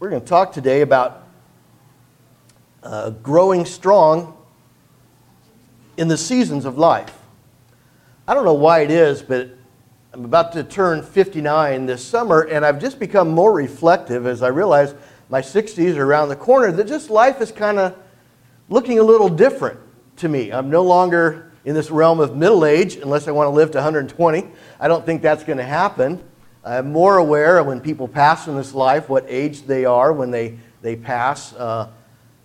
We're going to talk today about uh, growing strong in the seasons of life. I don't know why it is, but I'm about to turn 59 this summer, and I've just become more reflective as I realize my 60s are around the corner, that just life is kind of looking a little different to me. I'm no longer in this realm of middle age unless I want to live to 120. I don't think that's going to happen. I'm more aware when people pass in this life what age they are when they, they pass. Uh,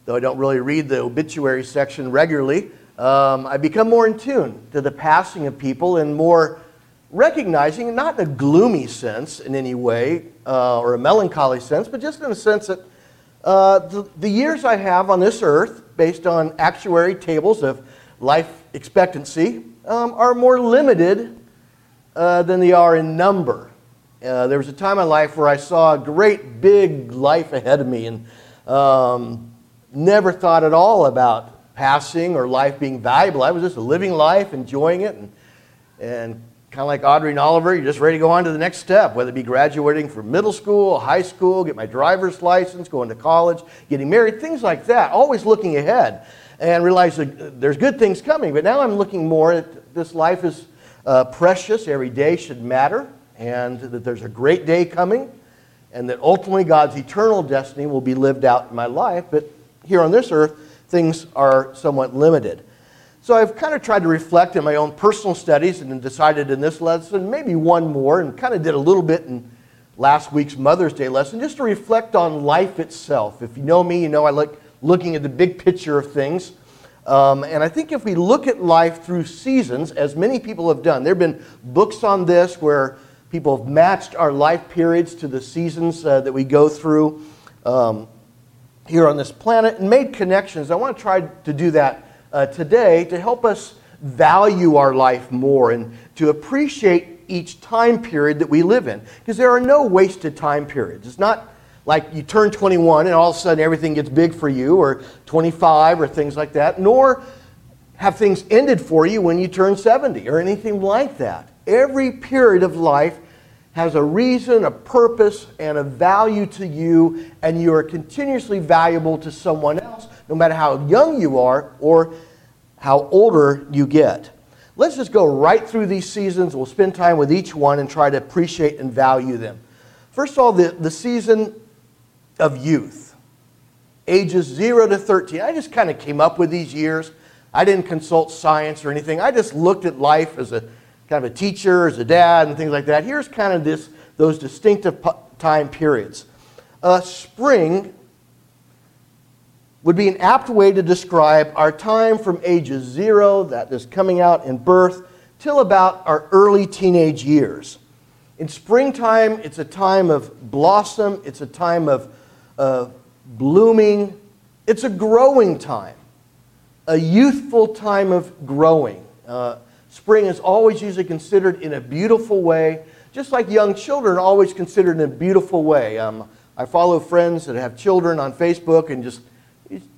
though I don't really read the obituary section regularly, um, I become more in tune to the passing of people and more recognizing, not in a gloomy sense in any way uh, or a melancholy sense, but just in the sense that uh, the, the years I have on this earth, based on actuary tables of life expectancy, um, are more limited uh, than they are in number. Uh, there was a time in life where I saw a great big life ahead of me and um, never thought at all about passing or life being valuable. I was just living life, enjoying it, and, and kind of like Audrey and Oliver, you're just ready to go on to the next step, whether it be graduating from middle school, high school, get my driver's license, going to college, getting married, things like that. Always looking ahead and realize that there's good things coming. But now I'm looking more at this life is uh, precious. Every day should matter, and that there's a great day coming, and that ultimately God's eternal destiny will be lived out in my life. But here on this earth, things are somewhat limited. So I've kind of tried to reflect in my own personal studies and decided in this lesson, maybe one more, and kind of did a little bit in last week's Mother's Day lesson, just to reflect on life itself. If you know me, you know I like looking at the big picture of things. Um, and I think if we look at life through seasons, as many people have done, there have been books on this where people have matched our life periods to the seasons uh, that we go through um, here on this planet and made connections. I want to try to do that uh, today to help us value our life more and to appreciate each time period that we live in. Because there are no wasted time periods. It's not like you turn 21 and all of a sudden everything gets big for you, or 25 or things like that, nor have things ended for you when you turn 70 or anything like that. Every period of life has a reason, a purpose, and a value to you, and you are continuously valuable to someone else no matter how young you are or how older you get. Let's just go right through these seasons. We'll spend time with each one and try to appreciate and value them. First of all, the, the season of youth, ages 0 to 13. I just kind of came up with these years. I didn't consult science or anything. I just looked at life as a kind of a teacher, as a dad, and things like that. Here's kind of this, those distinctive time periods. Uh, spring would be an apt way to describe our time from ages zero, that is coming out in birth, till about our early teenage years. In springtime, it's a time of blossom, it's a time of uh, blooming, it's a growing time, a youthful time of growing. Uh, spring is always usually considered in a beautiful way, just like young children are always considered in a beautiful way. Um, I follow friends that have children on Facebook and just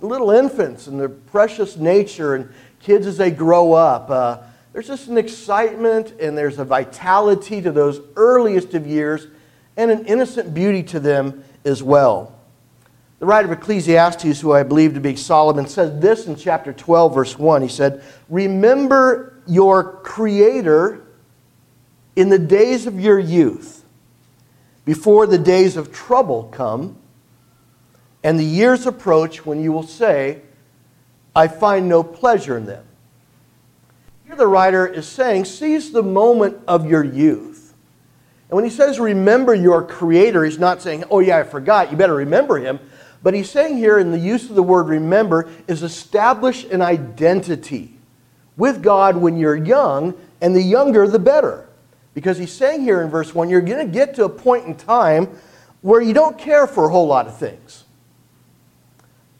little infants and their precious nature and kids as they grow up. Uh, there's just an excitement and there's a vitality to those earliest of years and an innocent beauty to them as well. The writer of Ecclesiastes, who I believe to be Solomon, says this in chapter 12, verse 1. He said, Remember your Creator in the days of your youth, before the days of trouble come and the years approach when you will say, I find no pleasure in them. Here the writer is saying, seize the moment of your youth. And when he says remember your creator, he's not saying, oh yeah, I forgot, you better remember him. But he's saying here in the use of the word remember is establish an identity with God when you're young, and the younger the better. Because he's saying here in verse 1, you're going to get to a point in time where you don't care for a whole lot of things.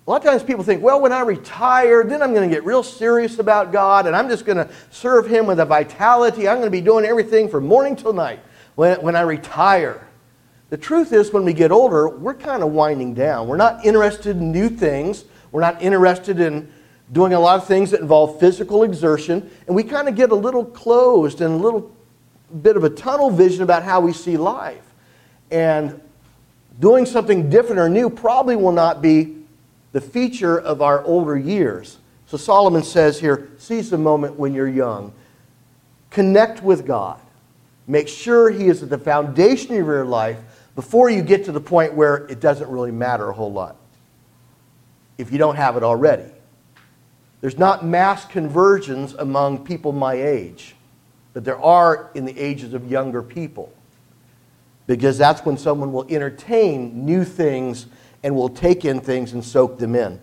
A lot of times people think, well, when I retire, then I'm going to get real serious about God and I'm just going to serve Him with a vitality. I'm going to be doing everything from morning till night when, when I retire. The truth is, when we get older, we're kind of winding down. We're not interested in new things. We're not interested in doing a lot of things that involve physical exertion. And we kind of get a little closed and a little bit of a tunnel vision about how we see life. And doing something different or new probably will not be the feature of our older years. So Solomon says here seize the moment when you're young, connect with God, make sure He is at the foundation of your life before you get to the point where it doesn't really matter a whole lot if you don't have it already. There's not mass conversions among people my age, but there are in the ages of younger people. Because that's when someone will entertain new things and will take in things and soak them in.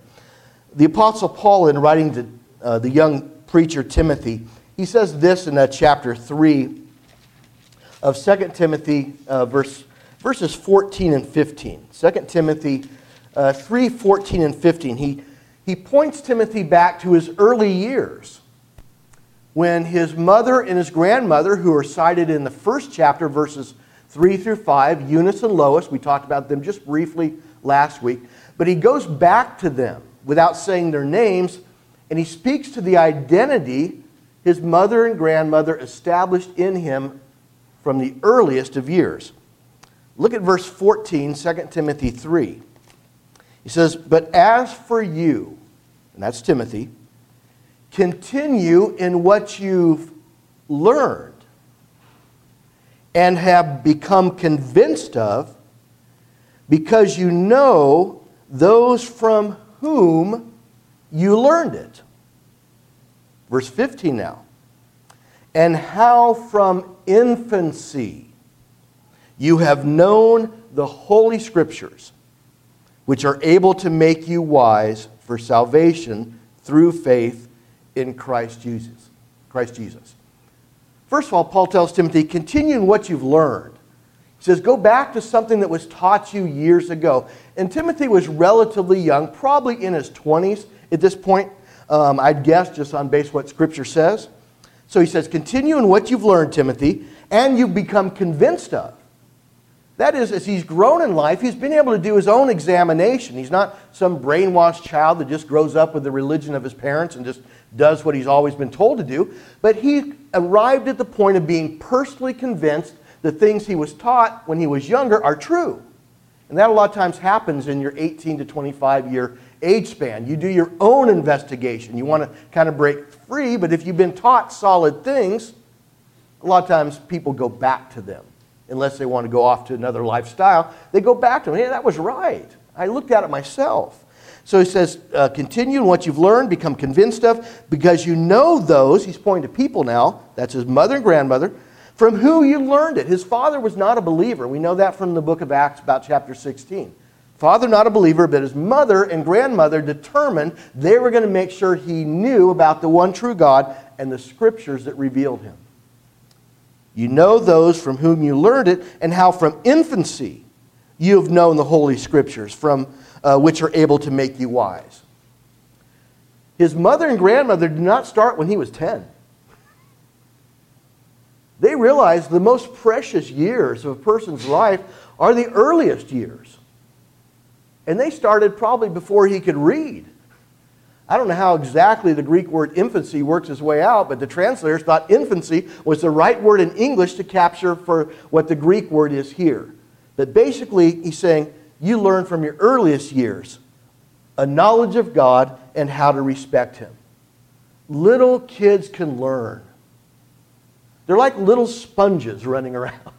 The Apostle Paul, in writing to uh, the young preacher Timothy, he says this in uh, chapter 3 of 2 Timothy, uh, verse, verses 14 and 15. 2 Timothy uh, 3 14 and 15. He, he points Timothy back to his early years when his mother and his grandmother, who are cited in the first chapter, verses 3 through 5, Eunice and Lois, we talked about them just briefly last week, but he goes back to them without saying their names, and he speaks to the identity his mother and grandmother established in him from the earliest of years. Look at verse 14, 2 Timothy 3. He says, But as for you, and that's Timothy, continue in what you've learned and have become convinced of, because you know those from whom you learned it. Verse 15 now. And how from infancy you have known the Holy Scriptures, which are able to make you wise for salvation through faith in Christ Jesus. Christ Jesus. First of all, Paul tells Timothy, continue in what you've learned. He says, go back to something that was taught you years ago. And Timothy was relatively young, probably in his 20s at this point, um, I'd guess, just on base what Scripture says. So he says, continue in what you've learned, Timothy, and you've become convinced of. That is, as he's grown in life, he's been able to do his own examination. He's not some brainwashed child that just grows up with the religion of his parents and just does what he's always been told to do. But he arrived at the point of being personally convinced the things he was taught when he was younger are true. And that a lot of times happens in your 18 to 25 year age span. You do your own investigation. You want to kind of break free, but if you've been taught solid things, a lot of times people go back to them unless they want to go off to another lifestyle. They go back to them. Hey, that was right. I looked at it myself. So he says, uh, continue in what you've learned, become convinced of, because you know those, he's pointing to people now, that's his mother and grandmother, from who you learned it. His father was not a believer. We know that from the book of Acts, about chapter 16. Father, not a believer, but his mother and grandmother determined they were going to make sure he knew about the one true God and the scriptures that revealed him. You know those from whom you learned it, and how from infancy you have known the Holy Scriptures, from uh, which are able to make you wise. His mother and grandmother did not start when he was 10. They realized the most precious years of a person's life are the earliest years. And they started probably before he could read. I don't know how exactly the Greek word infancy works its way out, but the translators thought infancy was the right word in English to capture for what the Greek word is here. That basically, he's saying, you learn from your earliest years a knowledge of God and how to respect Him. Little kids can learn. They're like little sponges running around.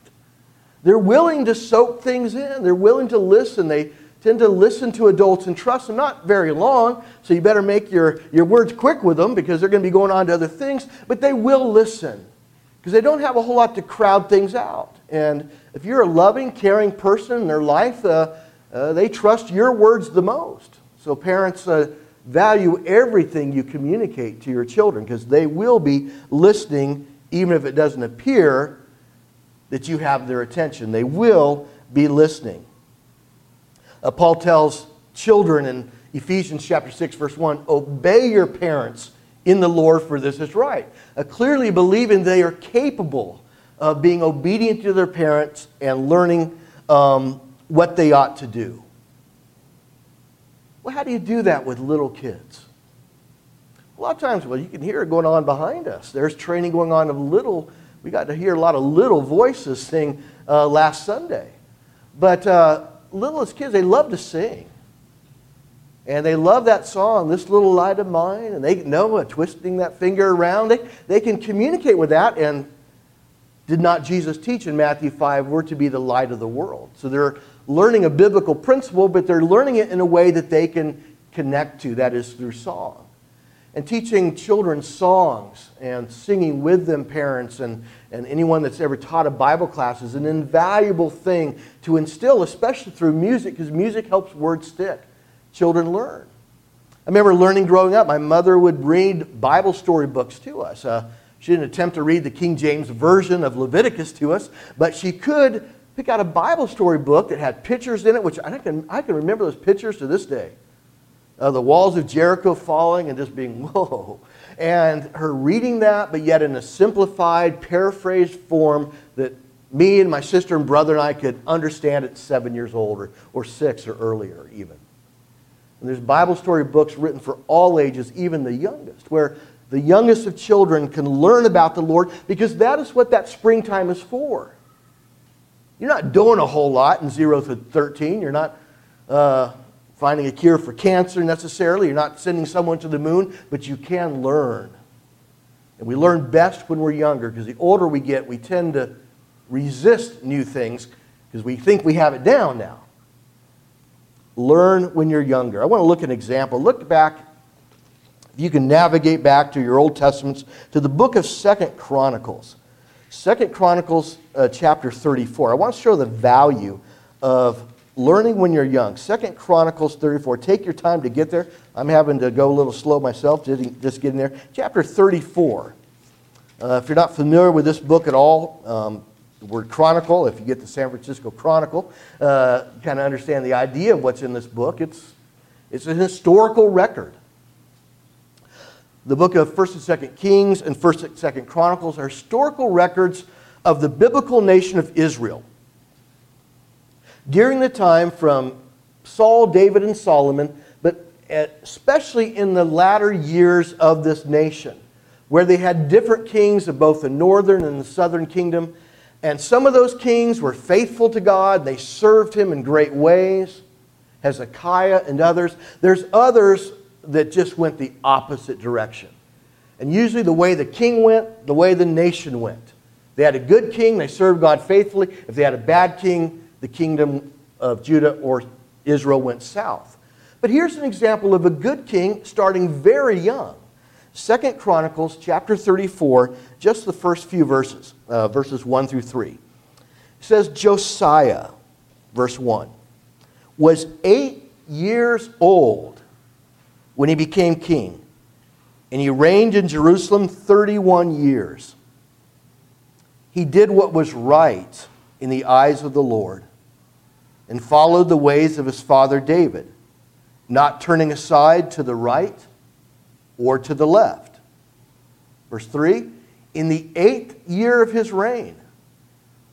They're willing to soak things in, they're willing to listen. They tend to listen to adults and trust them, not very long, so you better make your, your words quick with them because they're going to be going on to other things, but they will listen because they don't have a whole lot to crowd things out. And if you're a loving, caring person in their life, uh, uh, they trust your words the most. So parents uh, value everything you communicate to your children because they will be listening even if it doesn't appear that you have their attention. They will be listening. Uh, Paul tells children in Ephesians chapter 6 verse 1, obey your parents in the Lord for this is right. Uh, clearly believing they are capable of being obedient to their parents and learning um, what they ought to do. Well, how do you do that with little kids? A lot of times, well, you can hear it going on behind us. There's training going on of little, we got to hear a lot of little voices sing uh, last Sunday. But uh, littlest kids, they love to sing. And they love that song, This Little Light of Mine, and they know uh, twisting that finger around. They, they can communicate with that. And did not Jesus teach in Matthew 5, we're to be the light of the world? So they're learning a biblical principle, but they're learning it in a way that they can connect to, that is through song. And teaching children songs and singing with them, parents and, and anyone that's ever taught a Bible class, is an invaluable thing to instill, especially through music, because music helps words stick. Children learn. I remember learning growing up, my mother would read Bible story books to us. Uh, she didn't attempt to read the King James Version of Leviticus to us, but she could pick out a Bible story book that had pictures in it, which I can, I can remember those pictures to this day. Uh, the walls of Jericho falling and just being, whoa. And her reading that, but yet in a simplified, paraphrased form that me and my sister and brother and I could understand at seven years old or, or six or earlier, even. And there's Bible story books written for all ages, even the youngest, where the youngest of children can learn about the Lord because that is what that springtime is for. You're not doing a whole lot in 0 to 13. You're not uh, finding a cure for cancer necessarily. You're not sending someone to the moon, but you can learn. And we learn best when we're younger because the older we get, we tend to resist new things because we think we have it down now. Learn when you're younger. I want to look at an example. Look back, if you can navigate back to your Old Testaments, to the book of Second Chronicles. Second Chronicles uh, chapter 34. I want to show the value of learning when you're young. Second Chronicles 34. Take your time to get there. I'm having to go a little slow myself, just, getting there. Chapter 34. Uh, if you're not familiar with this book at all, um, the word chronicle, if you get the San Francisco Chronicle, uh, kind of understand the idea of what's in this book. It's, it's a historical record the book of 1st and 2nd Kings and 1st and 2nd Chronicles are historical records of the biblical nation of Israel. During the time from Saul, David, and Solomon, but especially in the latter years of this nation, where they had different kings of both the northern and the southern kingdom. And some of those kings were faithful to God, they served him in great ways. Hezekiah and others. There's others that just went the opposite direction. And usually, the way the king went, the way the nation went. They had a good king, they served God faithfully. If they had a bad king, the kingdom of Judah or Israel went south. But here's an example of a good king starting very young. Second Chronicles chapter 34, just the first few verses, uh, verses 1 through 3. It says Josiah, verse 1, was eight years old when he became king. And he reigned in Jerusalem 31 years. He did what was right in the eyes of the Lord and followed the ways of his father David, not turning aside to the right or to the left. Verse 3 In the eighth year of his reign,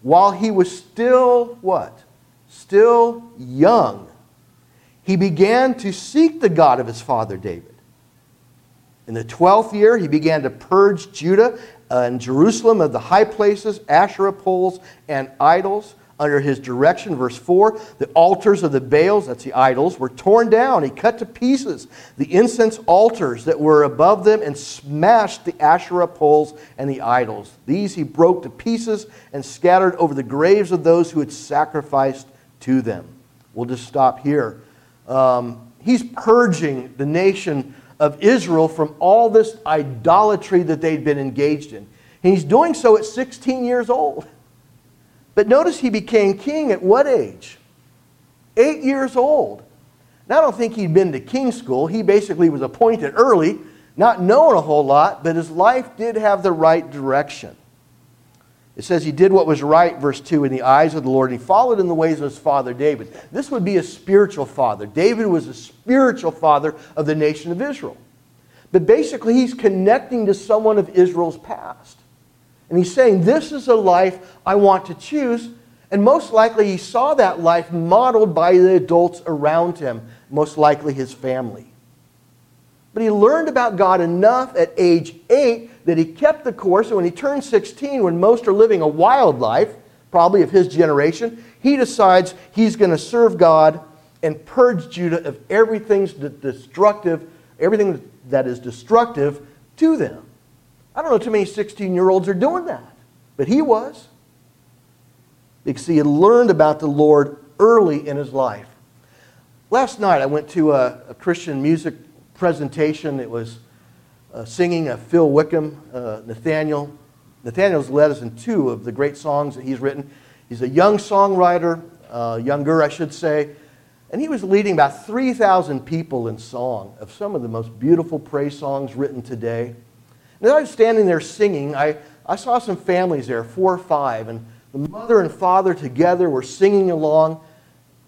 while he was still what? Still young he began to seek the God of his father David. In the 12th year, he began to purge Judah and Jerusalem of the high places, Asherah poles, and idols. Under his direction, verse 4, the altars of the Baals, that's the idols, were torn down. He cut to pieces the incense altars that were above them and smashed the Asherah poles and the idols. These he broke to pieces and scattered over the graves of those who had sacrificed to them. We'll just stop here um, he's purging the nation of Israel from all this idolatry that they'd been engaged in. He's doing so at 16 years old. But notice he became king at what age? Eight years old. Now, I don't think he'd been to king school. He basically was appointed early, not knowing a whole lot, but his life did have the right direction. It says he did what was right, verse 2, in the eyes of the Lord, and he followed in the ways of his father David. This would be a spiritual father. David was a spiritual father of the nation of Israel. But basically, he's connecting to someone of Israel's past. And he's saying, This is a life I want to choose. And most likely, he saw that life modeled by the adults around him, most likely his family. But he learned about God enough at age 8 that he kept the course. And when he turned 16, when most are living a wild life, probably of his generation. He decides he's going to serve God and purge Judah of everything destructive, everything that is destructive to them. I don't know too many 16 year olds are doing that, but he was. Because he had learned about the Lord early in his life. Last night I went to a, a Christian music presentation. It was uh, singing of Phil Wickham, uh, Nathaniel. Nathaniel's led us in two of the great songs that he's written. He's a young songwriter, uh, younger, I should say, and he was leading about 3,000 people in song of some of the most beautiful praise songs written today. And as I was standing there singing, I, I saw some families there, four or five, and the mother and father together were singing along.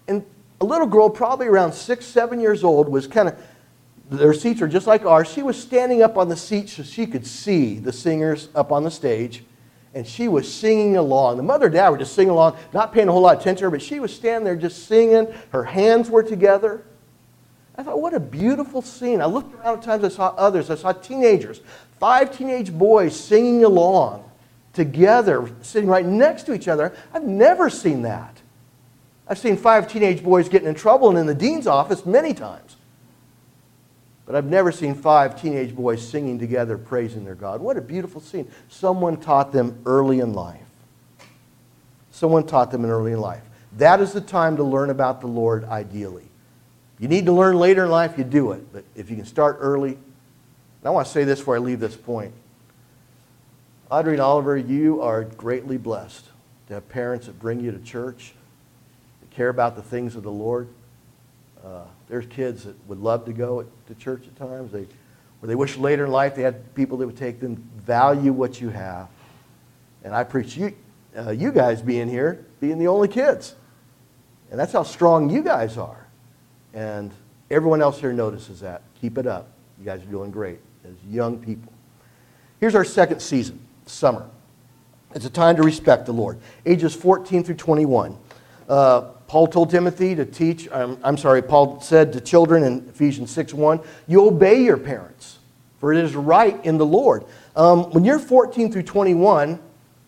And a little girl, probably around six, seven years old, was kind of, their seats are just like ours. She was standing up on the seat so she could see the singers up on the stage. And she was singing along. The mother and dad were just singing along, not paying a whole lot of attention to her, but she was standing there just singing. Her hands were together. I thought, what a beautiful scene. I looked around at times, I saw others. I saw teenagers, five teenage boys singing along together, sitting right next to each other. I've never seen that. I've seen five teenage boys getting in trouble and in the dean's office many times. But I've never seen five teenage boys singing together, praising their God. What a beautiful scene. Someone taught them early in life. Someone taught them in early in life. That is the time to learn about the Lord ideally. You need to learn later in life, you do it. But if you can start early, and I want to say this before I leave this point. Audrey and Oliver, you are greatly blessed to have parents that bring you to church, that care about the things of the Lord. Uh, there's kids that would love to go to church at times. They, or they wish later in life they had people that would take them. Value what you have. And I preach you, uh, you guys being here, being the only kids. And that's how strong you guys are. And everyone else here notices that. Keep it up. You guys are doing great as young people. Here's our second season summer. It's a time to respect the Lord. Ages 14 through 21. Uh, Paul told Timothy to teach, um, I'm sorry, Paul said to children in Ephesians 6 1, you obey your parents, for it is right in the Lord. Um, when you're 14 through 21,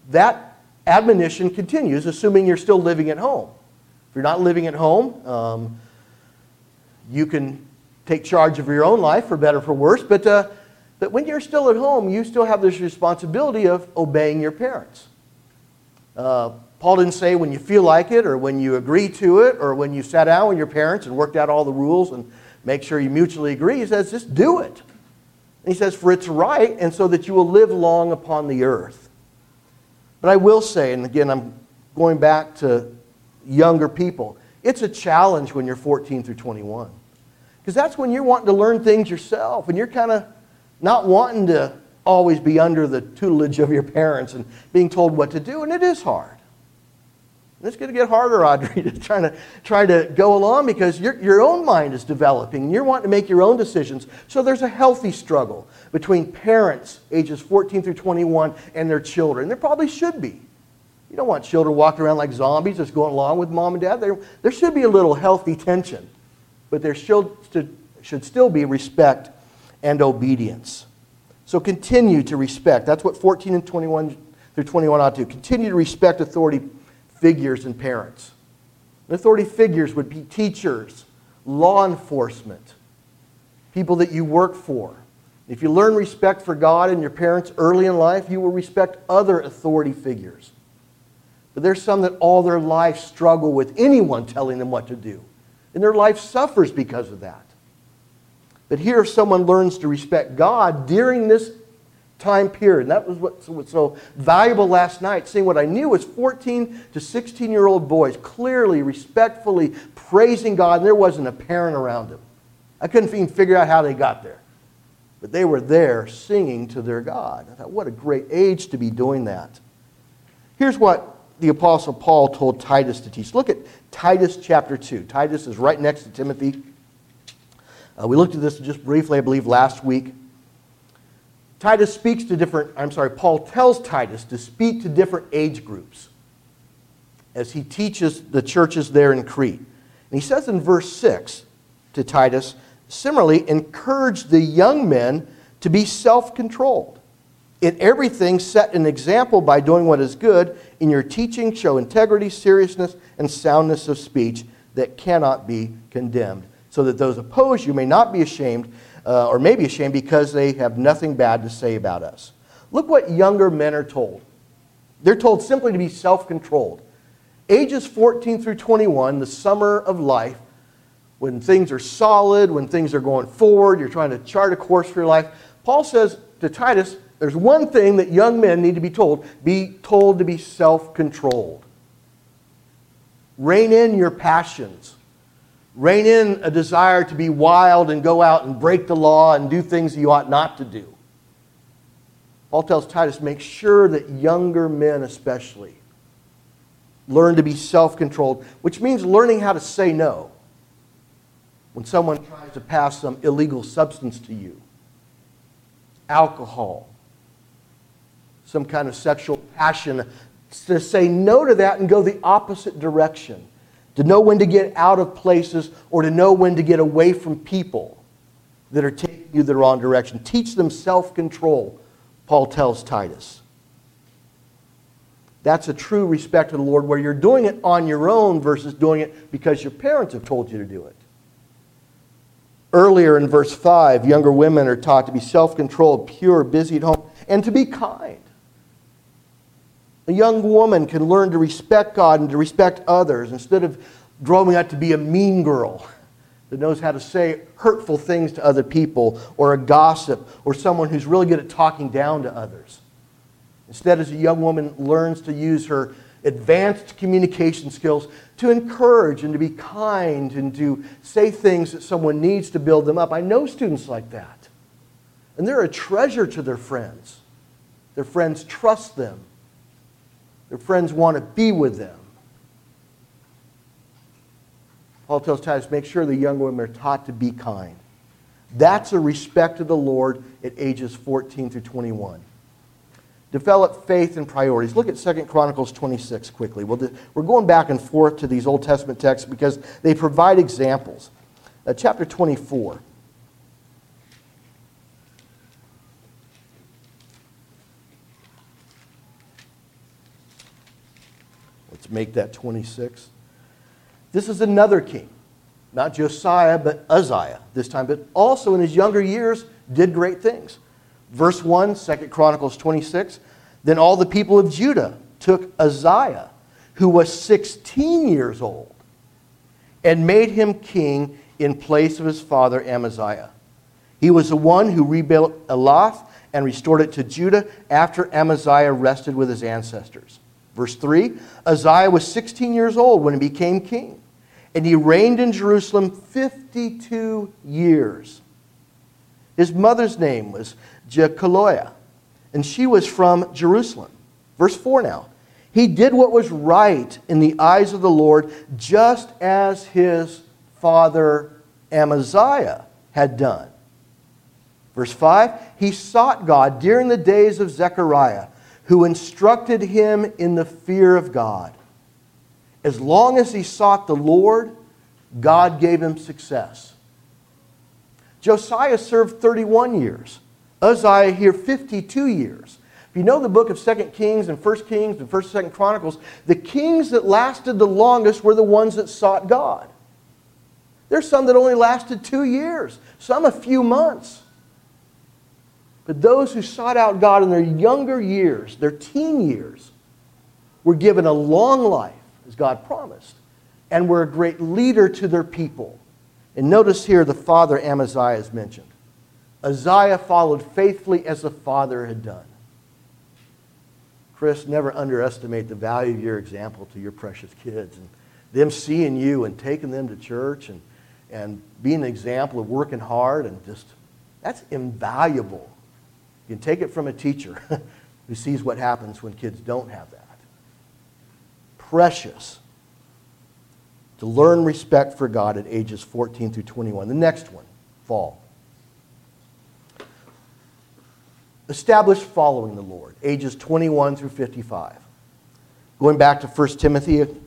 that admonition continues, assuming you're still living at home. If you're not living at home, um, you can take charge of your own life, for better or for worse, but uh, but when you're still at home, you still have this responsibility of obeying your parents. Uh, Paul didn't say when you feel like it or when you agree to it or when you sat down with your parents and worked out all the rules and make sure you mutually agree. He says, just do it. And he says, for it's right, and so that you will live long upon the earth. But I will say, and again, I'm going back to younger people, it's a challenge when you're 14 through 21. Because that's when you're wanting to learn things yourself and you're kind of not wanting to always be under the tutelage of your parents and being told what to do, and it is hard. And it's going to get harder, Audrey, to try to, try to go along because your, your own mind is developing. And you're wanting to make your own decisions. So there's a healthy struggle between parents, ages 14 through 21, and their children. There probably should be. You don't want children walking around like zombies just going along with mom and dad. There, there should be a little healthy tension, but there should, should still be respect and obedience. So continue to respect. That's what 14 and 21 through 21 ought to do. Continue to respect authority figures and parents. authority figures would be teachers, law enforcement, people that you work for. If you learn respect for God and your parents early in life, you will respect other authority figures. But there's some that all their life struggle with anyone telling them what to do. And their life suffers because of that. But here, someone learns to respect God during this time period. And that was what was so valuable last night, seeing what I knew was 14 to 16 year old boys clearly, respectfully praising God, and there wasn't a parent around them. I couldn't even figure out how they got there. But they were there singing to their God. I thought, what a great age to be doing that. Here's what the Apostle Paul told Titus to teach. Look at Titus chapter 2. Titus is right next to Timothy. Uh, we looked at this just briefly, I believe, last week. Titus speaks to different, I'm sorry, Paul tells Titus to speak to different age groups as he teaches the churches there in Crete. And he says in verse 6 to Titus, similarly, encourage the young men to be self controlled, In everything, set an example by doing what is good. In your teaching, show integrity, seriousness, and soundness of speech that cannot be condemned, so that those opposed you may not be ashamed, uh, or may be ashamed because they have nothing bad to say about us. Look what younger men are told. They're told simply to be self controlled. Ages 14 through 21, the summer of life, when things are solid, when things are going forward, you're trying to chart a course for your life. Paul says to Titus, there's one thing that young men need to be told be told to be self controlled. Rein in your passions. Rein in a desire to be wild and go out and break the law and do things you ought not to do. Paul tells Titus, make sure that younger men, especially, learn to be self controlled, which means learning how to say no when someone tries to pass some illegal substance to you alcohol, some kind of sexual passion, to say no to that and go the opposite direction. To know when to get out of places or to know when to get away from people that are taking you the wrong direction. Teach them self control, Paul tells Titus. That's a true respect to the Lord where you're doing it on your own versus doing it because your parents have told you to do it. Earlier in verse 5, younger women are taught to be self controlled, pure, busy at home, and to be kind. A young woman can learn to respect God and to respect others instead of growing up to be a mean girl that knows how to say hurtful things to other people, or a gossip, or someone who's really good at talking down to others. Instead, as a young woman learns to use her advanced communication skills to encourage and to be kind and to say things that someone needs to build them up. I know students like that. And they're a treasure to their friends. Their friends trust them, their friends want to be with them. Paul tells Titus, make sure the young women are taught to be kind. That's a respect to the Lord at ages 14 through 21 develop faith and priorities. Look at 2 Chronicles 26 quickly. we we are going back and forth to these Old Testament texts because they provide examples. Uh, chapter 24. Make that 26. This is another king, not Josiah, but Uzziah this time, but also in his younger years did great things. Verse 1, 2 Chronicles 26. Then all the people of Judah took Uzziah, who was 16 years old, and made him king in place of his father Amaziah. He was the one who rebuilt Elath and restored it to Judah after Amaziah rested with his ancestors. Verse 3 Uzziah was 16 years old when he became king, and he reigned in Jerusalem 52 years. His mother's name was Jecholiah and she was from Jerusalem. Verse 4 now. He did what was right in the eyes of the Lord, just as his father Amaziah had done. Verse 5 He sought God during the days of Zechariah, who instructed him in the fear of God. As long as he sought the Lord, God gave him success. Josiah served 31 years. Uzziah here 52 years. If you know the book of 2 Kings and 1 Kings and 1st and 2nd Chronicles, the kings that lasted the longest were the ones that sought God. There's some that only lasted two years, some a few months. But those who sought out God in their younger years, their teen years, were given a long life, as God promised, and were a great leader to their people. And notice here the father Amaziah is mentioned. Uzziah followed faithfully as the father had done. Chris, never underestimate the value of your example to your precious kids and them seeing you and taking them to church and, and being an example of working hard and just, that's invaluable. You can take it from a teacher who sees what happens when kids don't have that. Precious to learn respect for God at ages 14 through 21. The next one, fall. established following the Lord, ages 21 through 55. Going back to 1 Timothy in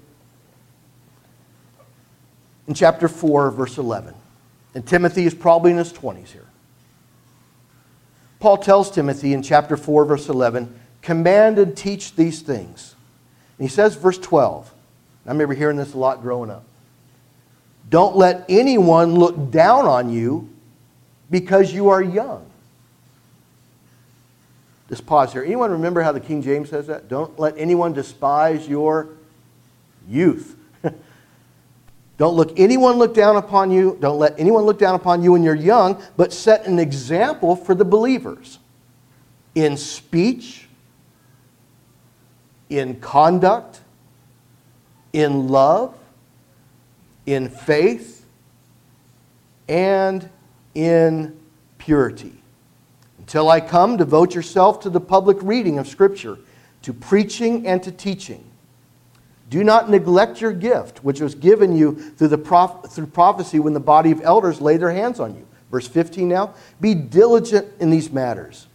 chapter 4, verse 11. And Timothy is probably in his 20s here. Paul tells Timothy in chapter 4, verse 11, command and teach these things. And he says, verse 12, I remember hearing this a lot growing up. Don't let anyone look down on you because you are young. Just pause here. Anyone remember how the King James says that? Don't let anyone despise your youth. Don't look anyone look down upon you. Don't let anyone look down upon you when you're young, but set an example for the believers in speech, in conduct, in love, in faith, and in purity. Until I come, devote yourself to the public reading of Scripture, to preaching and to teaching. Do not neglect your gift, which was given you through, the prof- through prophecy when the body of elders laid their hands on you. Verse 15 now. Be diligent in these matters.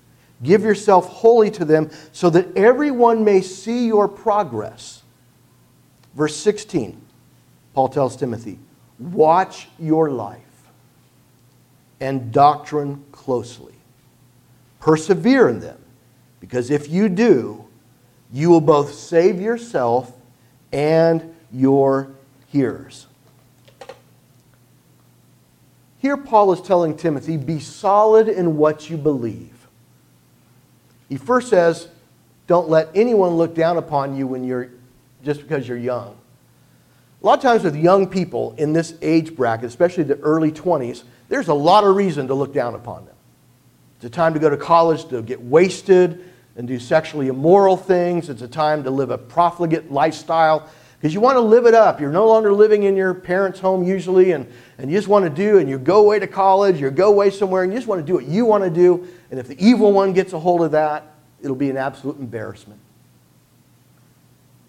Give yourself wholly to them so that everyone may see your progress. Verse 16, Paul tells Timothy, Watch your life and doctrine closely. Persevere in them, because if you do, you will both save yourself and your hearers. Here, Paul is telling Timothy, be solid in what you believe. He first says, don't let anyone look down upon you when you're just because you're young. A lot of times with young people in this age bracket, especially the early 20s, there's a lot of reason to look down upon them. It's a time to go to college to get wasted, and do sexually immoral things. It's a time to live a profligate lifestyle because you want to live it up. You're no longer living in your parents' home usually, and, and you just want to do, and you go away to college, you go away somewhere, and you just want to do what you want to do. And if the evil one gets a hold of that, it'll be an absolute embarrassment.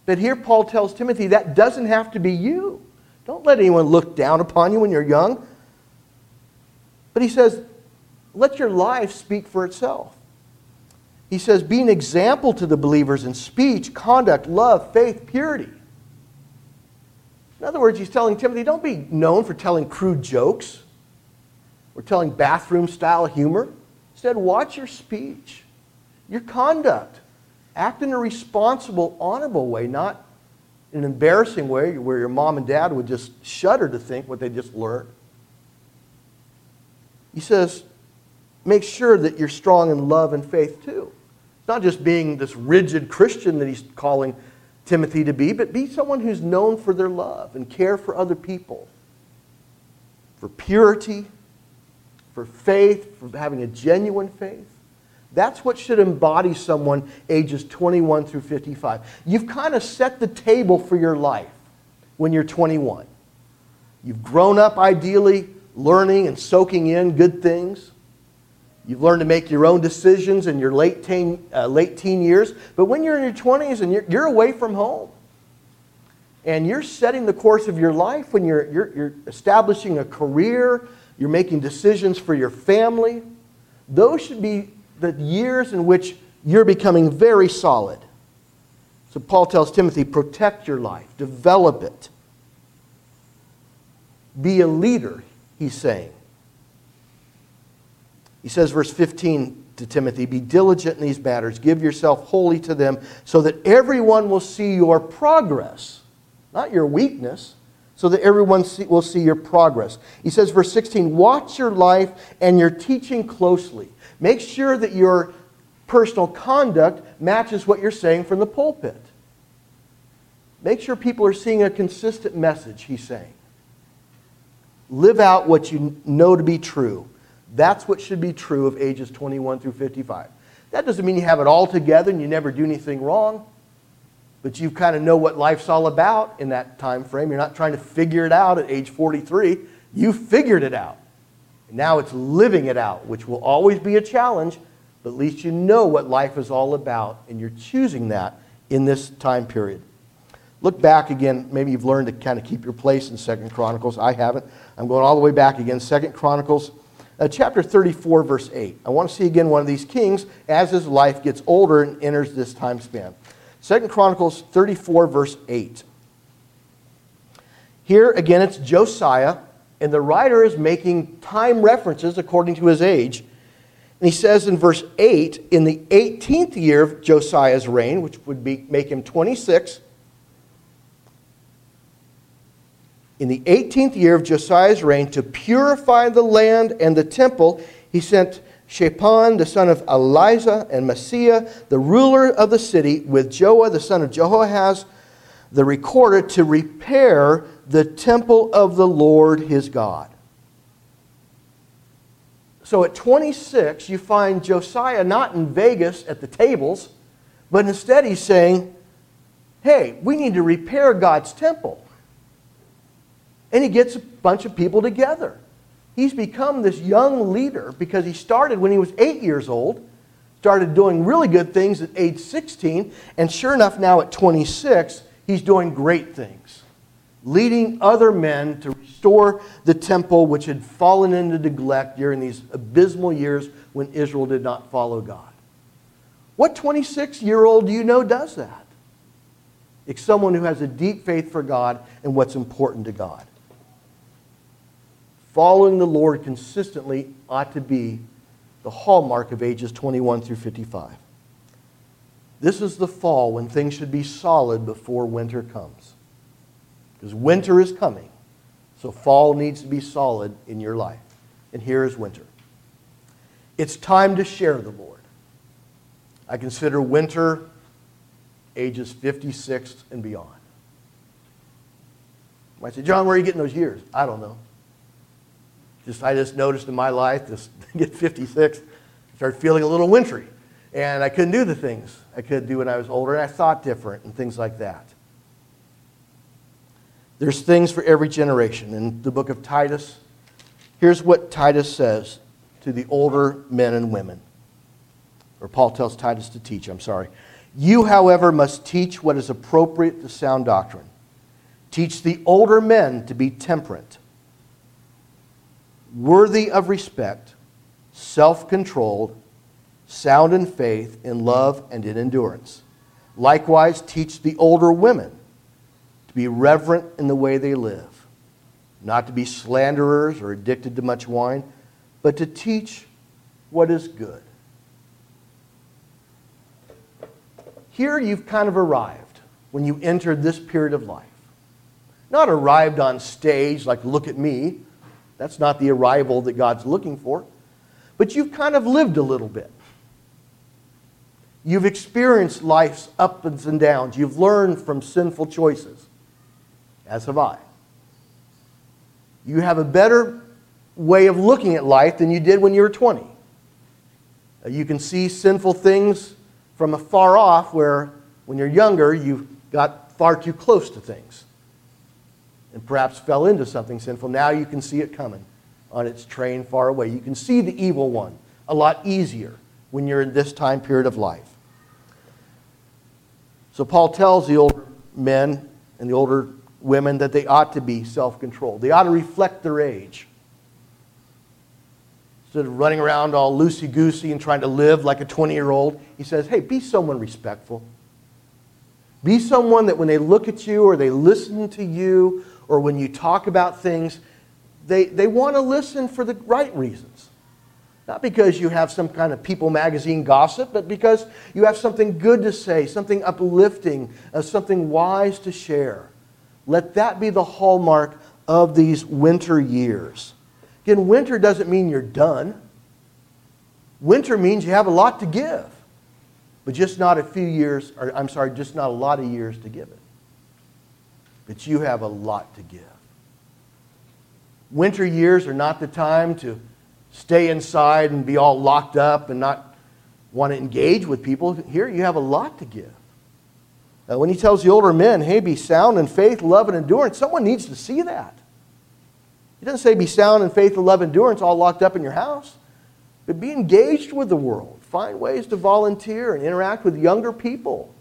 But here Paul tells Timothy that doesn't have to be you. Don't let anyone look down upon you when you're young. But he says, let your life speak for itself. He says, be an example to the believers in speech, conduct, love, faith, purity. In other words, he's telling Timothy, don't be known for telling crude jokes or telling bathroom style humor. Instead, watch your speech, your conduct. Act in a responsible, honorable way, not in an embarrassing way where your mom and dad would just shudder to think what they just learned. He says, make sure that you're strong in love and faith too. It's not just being this rigid Christian that he's calling Timothy to be, but be someone who's known for their love and care for other people, for purity, for faith, for having a genuine faith. That's what should embody someone ages 21 through 55. You've kind of set the table for your life when you're 21. You've grown up ideally learning and soaking in good things. You've learned to make your own decisions in your late teen, uh, late teen years. But when you're in your 20s and you're, you're away from home, and you're setting the course of your life, when you're, you're, you're establishing a career, you're making decisions for your family, those should be the years in which you're becoming very solid. So Paul tells Timothy protect your life, develop it. Be a leader, he's saying. He says, verse 15 to Timothy, Be diligent in these matters, give yourself wholly to them, so that everyone will see your progress, not your weakness, so that everyone see, will see your progress. He says, verse 16, Watch your life and your teaching closely. Make sure that your personal conduct matches what you're saying from the pulpit. Make sure people are seeing a consistent message, he's saying. Live out what you know to be true. That's what should be true of ages 21 through 55. That doesn't mean you have it all together and you never do anything wrong, but you kind of know what life's all about in that time frame. You're not trying to figure it out at age 43. You figured it out. Now it's living it out, which will always be a challenge, but at least you know what life is all about and you're choosing that in this time period. Look back again. Maybe you've learned to kind of keep your place in Second Chronicles. I haven't. I'm going all the way back again. Second Chronicles uh, chapter 34, verse 8. I want to see again one of these kings as his life gets older and enters this time span. Second Chronicles 34, verse 8. Here again, it's Josiah, and the writer is making time references according to his age. And he says in verse 8, in the 18th year of Josiah's reign, which would be, make him 26, in the 18th year of Josiah's reign, to purify the land and the temple, he sent Shaphan, the son of Aliza, and Maaseiah, the ruler of the city, with Joah, the son of Jehoahaz, the recorder, to repair the temple of the Lord his God. So at 26, you find Josiah not in Vegas at the tables, but instead he's saying, hey, we need to repair God's temple. And he gets a bunch of people together. He's become this young leader because he started when he was eight years old, started doing really good things at age 16, and sure enough, now at 26, he's doing great things, leading other men to restore the temple which had fallen into neglect during these abysmal years when Israel did not follow God. What 26 year old do you know does that? It's someone who has a deep faith for God and what's important to God following the Lord consistently ought to be the hallmark of ages 21 through 55. This is the fall when things should be solid before winter comes. Because winter is coming. So fall needs to be solid in your life. And here is winter. It's time to share the Lord. I consider winter ages 56 and beyond. Might say, John, where are you getting those years? I don't know. Just I just noticed in my life, just get 56, start feeling a little wintry. And I couldn't do the things I could do when I was older, and I thought different and things like that. There's things for every generation. In the book of Titus, here's what Titus says to the older men and women. Or Paul tells Titus to teach, I'm sorry. You, however, must teach what is appropriate to sound doctrine. Teach the older men to be temperate worthy of respect, self controlled, sound in faith, in love, and in endurance. Likewise, teach the older women to be reverent in the way they live, not to be slanderers or addicted to much wine, but to teach what is good. Here you've kind of arrived when you entered this period of life. Not arrived on stage like, look at me, that's not the arrival that God's looking for. But you've kind of lived a little bit. You've experienced life's ups and downs. You've learned from sinful choices, as have I. You have a better way of looking at life than you did when you were 20. Uh, you can see sinful things from afar off, where when you're younger, you got far too close to things and perhaps fell into something sinful. Now you can see it coming on its train far away. You can see the evil one a lot easier when you're in this time period of life. So Paul tells the older men and the older women that they ought to be self controlled, they ought to reflect their age. Instead of running around all loosey goosey and trying to live like a 20 year old, he says, hey, be someone respectful. Be someone that when they look at you or they listen to you or when you talk about things, they, they want to listen for the right reasons. Not because you have some kind of People magazine gossip, but because you have something good to say, something uplifting, uh, something wise to share. Let that be the hallmark of these winter years. Again, winter doesn't mean you're done. Winter means you have a lot to give, but just not a few years, or I'm sorry, just not a lot of years to give it but you have a lot to give. Winter years are not the time to stay inside and be all locked up and not want to engage with people. Here you have a lot to give. Now, when he tells the older men, hey, be sound in faith, love, and endurance, someone needs to see that. He doesn't say be sound in faith, love, and endurance all locked up in your house, but be engaged with the world. Find ways to volunteer and interact with younger people.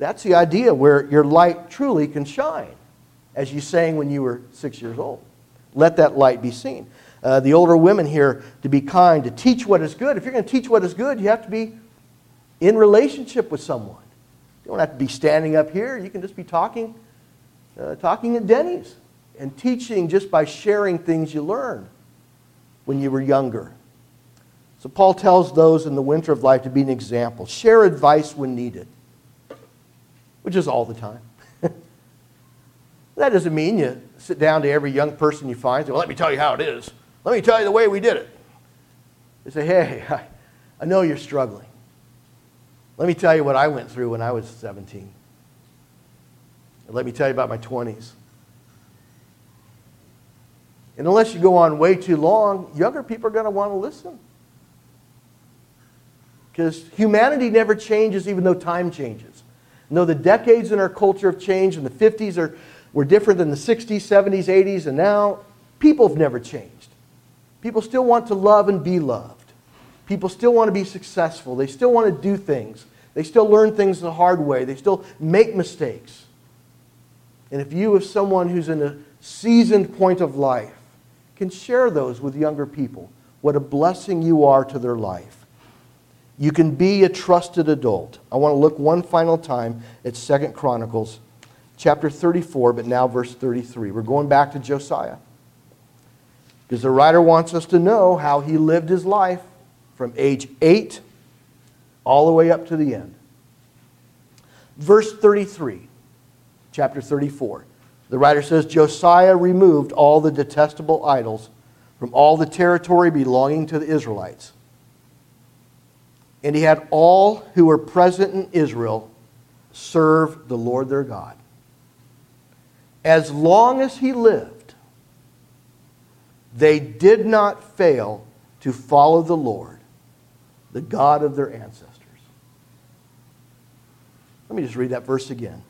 That's the idea where your light truly can shine, as you sang when you were six years old. Let that light be seen. Uh, the older women here to be kind, to teach what is good. If you're going to teach what is good, you have to be in relationship with someone. You don't have to be standing up here. You can just be talking, uh, talking at Denny's and teaching just by sharing things you learned when you were younger. So Paul tells those in the winter of life to be an example. Share advice when needed, which is all the time. that doesn't mean you sit down to every young person you find and say, well, let me tell you how it is. Let me tell you the way we did it. They say, hey, I, I know you're struggling. Let me tell you what I went through when I was 17. And let me tell you about my 20s. And unless you go on way too long, younger people are going to want to listen. Because humanity never changes even though time changes. Though the decades in our culture have changed and the 50s are, were different than the 60s, 70s, 80s, and now, people have never changed. People still want to love and be loved. People still want to be successful. They still want to do things. They still learn things the hard way. They still make mistakes. And if you, as someone who's in a seasoned point of life, can share those with younger people, what a blessing you are to their life. You can be a trusted adult. I want to look one final time at Second Chronicles chapter 34, but now verse 33. We're going back to Josiah. Because the writer wants us to know how he lived his life from age 8 all the way up to the end. Verse 33, chapter 34. The writer says Josiah removed all the detestable idols from all the territory belonging to the Israelites. And he had all who were present in Israel serve the Lord their God. As long as he lived, they did not fail to follow the Lord, the God of their ancestors. Let me just read that verse again.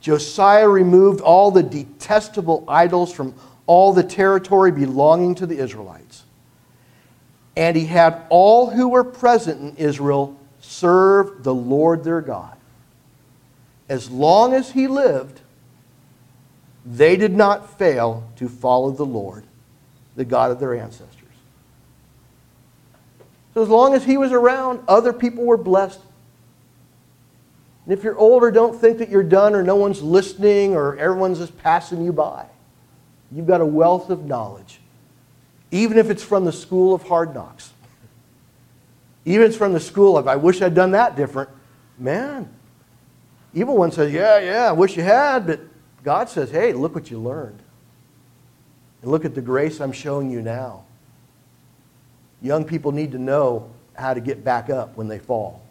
Josiah removed all the detestable idols from all the territory belonging to the Israelites. And he had all who were present in Israel serve the Lord their God. As long as he lived, they did not fail to follow the Lord, the God of their ancestors. So as long as he was around, other people were blessed and if you're older, don't think that you're done or no one's listening or everyone's just passing you by. You've got a wealth of knowledge, even if it's from the school of hard knocks. Even if it's from the school of, I wish I'd done that different. Man, evil one says, Yeah, yeah, I wish you had, but God says, Hey, look what you learned. And look at the grace I'm showing you now. Young people need to know how to get back up when they fall.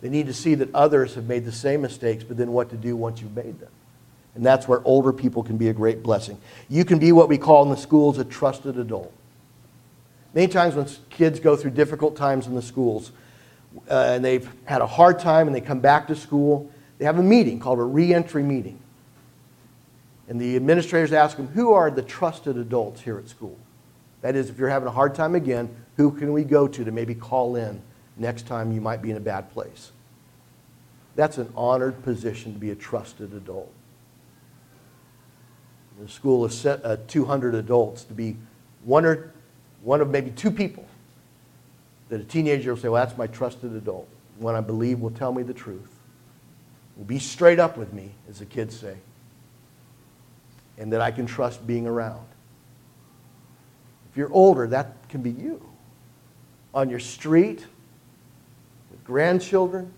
They need to see that others have made the same mistakes, but then what to do once you've made them. And that's where older people can be a great blessing. You can be what we call in the schools a trusted adult. Many times when kids go through difficult times in the schools uh, and they've had a hard time and they come back to school, they have a meeting called a reentry meeting. And the administrators ask them, Who are the trusted adults here at school? That is, if you're having a hard time again, who can we go to to maybe call in next time you might be in a bad place. That's an honored position to be a trusted adult. The school is set uh, 200 adults to be one or one of maybe two people that a teenager will say, Well, that's my trusted adult. One I believe will tell me the truth, will be straight up with me, as the kids say, and that I can trust being around. If you're older, that can be you. On your street, with grandchildren,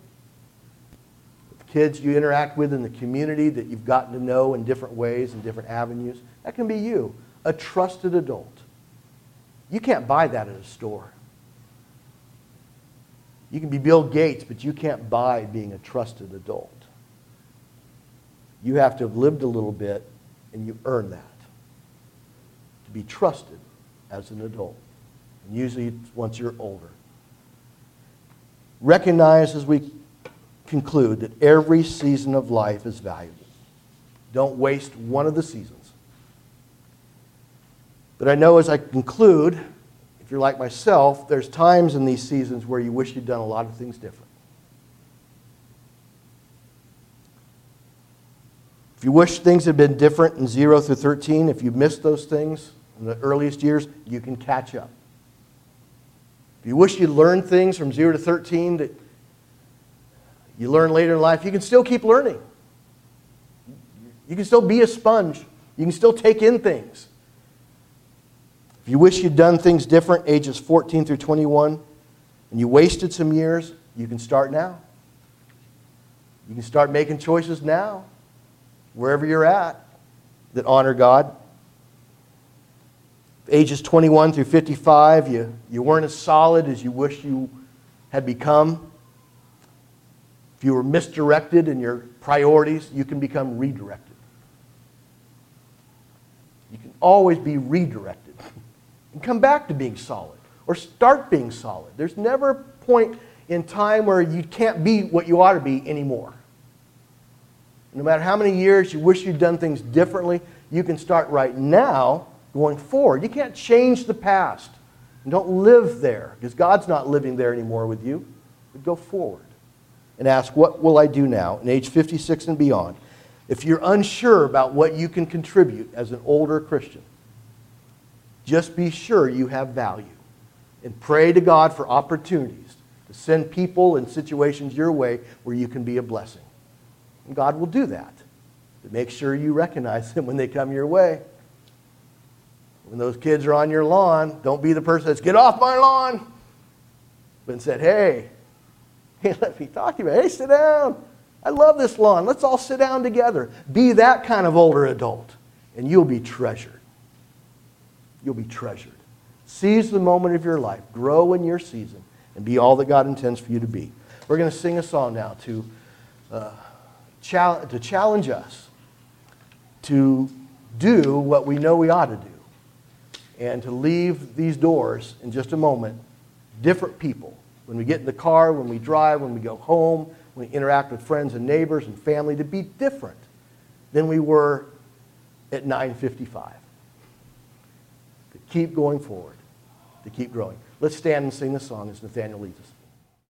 kids you interact with in the community that you've gotten to know in different ways and different avenues. That can be you, a trusted adult. You can't buy that at a store. You can be Bill Gates, but you can't buy being a trusted adult. You have to have lived a little bit, and you earn that. To be trusted as an adult. And usually once you're older recognize as we conclude that every season of life is valuable. Don't waste one of the seasons. But I know as I conclude, if you're like myself, there's times in these seasons where you wish you'd done a lot of things different. If you wish things had been different in 0 through 13, if you missed those things in the earliest years, you can catch up. If you wish you'd learned things from 0 to 13 that you learn later in life, you can still keep learning. You can still be a sponge. You can still take in things. If you wish you'd done things different, ages 14 through 21, and you wasted some years, you can start now. You can start making choices now, wherever you're at, that honor God. Ages 21 through 55, you, you weren't as solid as you wish you had become. If you were misdirected in your priorities, you can become redirected. You can always be redirected and come back to being solid or start being solid. There's never a point in time where you can't be what you ought to be anymore. No matter how many years you wish you'd done things differently, you can start right now going forward. You can't change the past. And don't live there because God's not living there anymore with you. But go forward and ask, What will I do now in age 56 and beyond? If you're unsure about what you can contribute as an older Christian, just be sure you have value and pray to God for opportunities to send people and situations your way where you can be a blessing. And God will do that. But make sure you recognize them when they come your way. When those kids are on your lawn, don't be the person that's, get off my lawn. But instead, hey, hey, let me talk to you. Hey, sit down. I love this lawn. Let's all sit down together. Be that kind of older adult, and you'll be treasured. You'll be treasured. Seize the moment of your life, grow in your season, and be all that God intends for you to be. We're going to sing a song now to, uh, chal- to challenge us to do what we know we ought to do and to leave these doors in just a moment different people. When we get in the car, when we drive, when we go home, when we interact with friends and neighbors and family, to be different than we were at 955. To keep going forward, to keep growing. Let's stand and sing the song as Nathaniel leads us.